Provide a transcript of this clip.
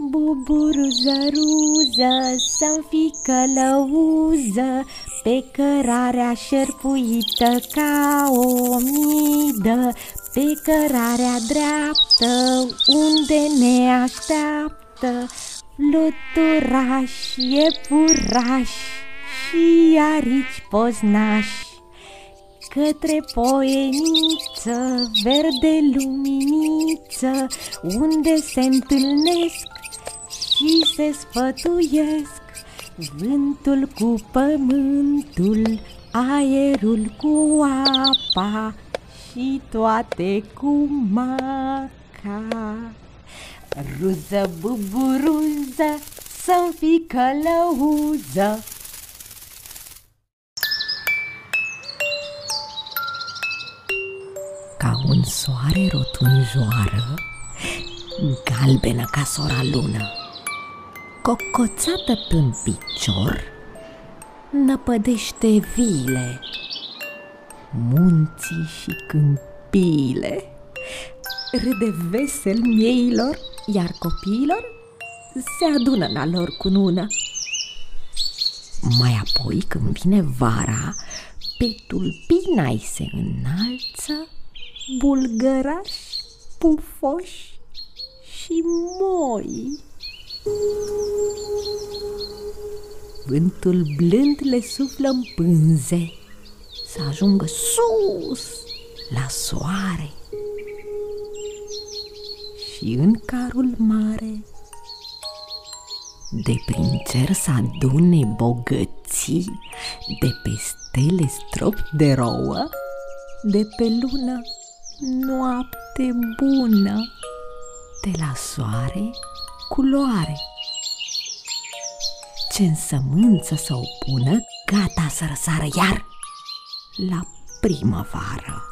Buburuză, ruză, să-mi fi călăuză Pe cărarea șerpuită ca o midă Pe cărarea dreaptă unde ne așteaptă Fluturaș, iepuraș și arici poznași Către poeniță, verde luminiță Unde se întâlnesc și se sfătuiesc. Vântul cu pământul, aerul cu apa Și toate cu maca. Ruză, buburuză, să-mi fii călăuză Ca un soare rotunjoară, galbenă ca sora lună. Cocoțată pe picior, năpădește vile Munții și câmpiile. Râde vesel mieilor, iar copiilor se adună la lor cunună Mai apoi, când vine vara, pe tulpinai se înalță bulgărași, pufoși și moi. Vântul blând le suflă în pânze să ajungă sus la soare. Și în carul mare de prin cer să adune bogății, de pe stele strop de rouă, de pe lună noapte bună, de la soare culoare. Ce însămânță să o pună, gata să răsară iar la primăvară.